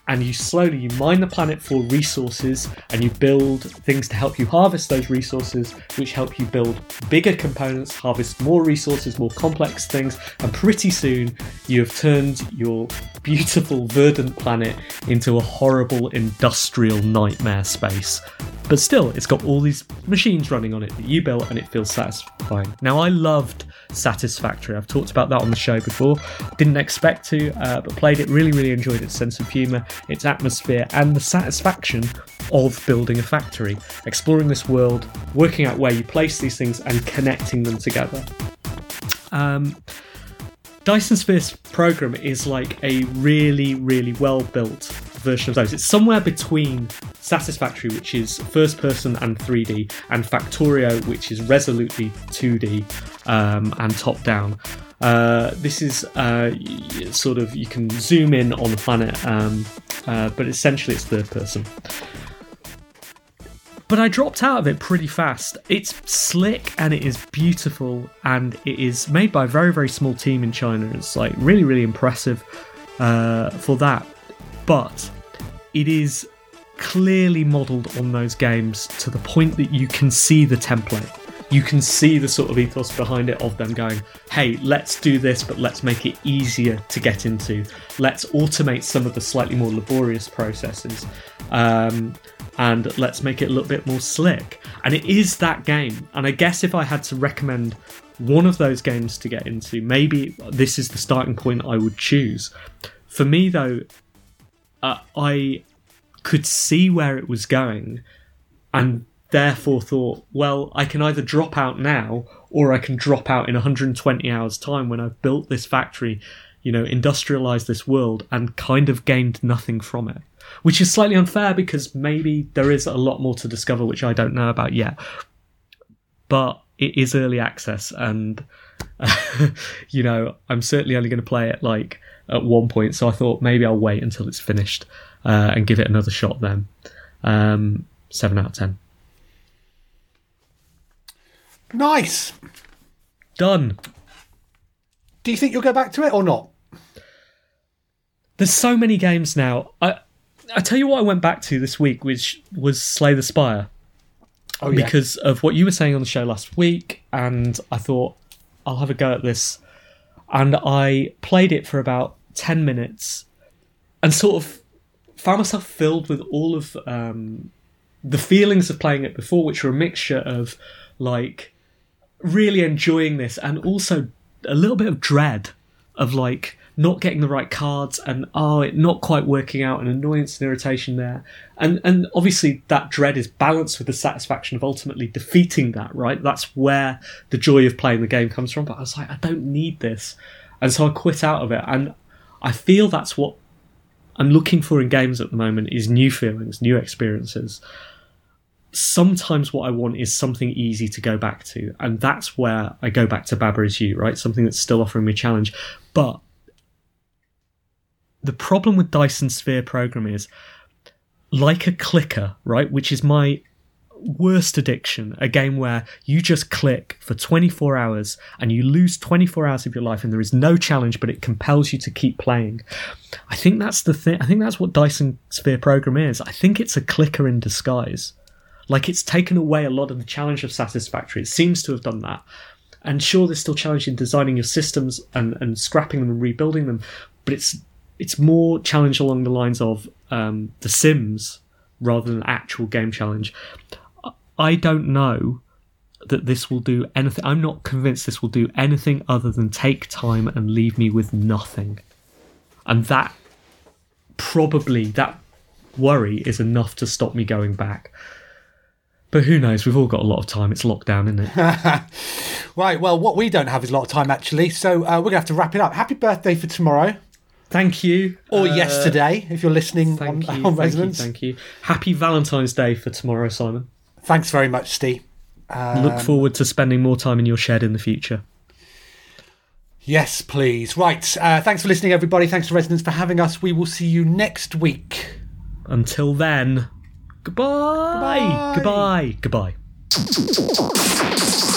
And you slowly you mine the planet for resources, and you build things to help you harvest those resources, which help you build bigger components, harvest more resources, more complex things, and pretty soon you have turned your beautiful verdant planet into a horrible industrial nightmare space. But still, it's got all these machines running on it that you built, and it feels satisfying. Now, I loved Satisfactory. I've talked about that on the show before. Didn't expect to, uh, but played it. Really, really enjoyed its sense of humour, its atmosphere, and the satisfaction of building a factory, exploring this world, working out where you place these things, and connecting them together. Um, Dyson Sphere's program is like a really, really well built version of those. It's somewhere between Satisfactory, which is first person and 3D, and Factorio, which is resolutely 2D um, and top down. Uh, this is uh, sort of you can zoom in on the planet, um, uh, but essentially it's third person. But I dropped out of it pretty fast. It's slick and it is beautiful, and it is made by a very, very small team in China. It's like really, really impressive uh, for that. But it is clearly modeled on those games to the point that you can see the template. You can see the sort of ethos behind it of them going, hey, let's do this, but let's make it easier to get into. Let's automate some of the slightly more laborious processes. Um, and let's make it a little bit more slick. And it is that game. And I guess if I had to recommend one of those games to get into, maybe this is the starting point I would choose. For me, though, uh, I could see where it was going and therefore thought, well, I can either drop out now or I can drop out in 120 hours' time when I've built this factory, you know, industrialized this world and kind of gained nothing from it. Which is slightly unfair because maybe there is a lot more to discover which I don't know about yet. But it is early access and, you know, I'm certainly only going to play it like at one point, so I thought maybe I'll wait until it's finished uh, and give it another shot then. Um, 7 out of 10. Nice. Done. Do you think you'll go back to it or not? There's so many games now. I I tell you what I went back to this week, which was Slay the Spire. Oh yeah. because of what you were saying on the show last week, and I thought I'll have a go at this. And I played it for about 10 minutes and sort of found myself filled with all of um, the feelings of playing it before, which were a mixture of like really enjoying this and also a little bit of dread of like not getting the right cards and oh it not quite working out and annoyance and irritation there. And and obviously that dread is balanced with the satisfaction of ultimately defeating that right? That's where the joy of playing the game comes from. But i was like i don't need this. And so i quit out of it. And i feel that's what i'm looking for in games at the moment is new feelings new experiences sometimes what I want is something easy to go back to, and that's where I go back to Baba is You, right? Something that's still offering me a challenge. But the problem with Dyson Sphere program is like a clicker, right? Which is my worst addiction, a game where you just click for 24 hours and you lose 24 hours of your life and there is no challenge, but it compels you to keep playing. I think that's the thing. I think that's what Dyson Sphere program is. I think it's a clicker in disguise. Like it's taken away a lot of the challenge of Satisfactory. It seems to have done that. And sure, there's still challenge in designing your systems and, and scrapping them and rebuilding them, but it's it's more challenge along the lines of um, The Sims rather than actual game challenge. I don't know that this will do anything. I'm not convinced this will do anything other than take time and leave me with nothing. And that probably, that worry is enough to stop me going back. But who knows? We've all got a lot of time. It's lockdown, isn't it? Right. Well, what we don't have is a lot of time actually, so uh, we're gonna have to wrap it up. Happy birthday for tomorrow Thank you. or Uh, yesterday if you're listening on, you. on Thank you. Thank you. Happy Valentine's Day for tomorrow, Simon. Thanks very much, Steve. Um, Look forward to spending more time in your shed in the future. Yes, please. Right. Uh, thanks for listening, everybody. Thanks to Resonance for having us. We will see you next week. Until then, goodbye. Goodbye. Goodbye. goodbye.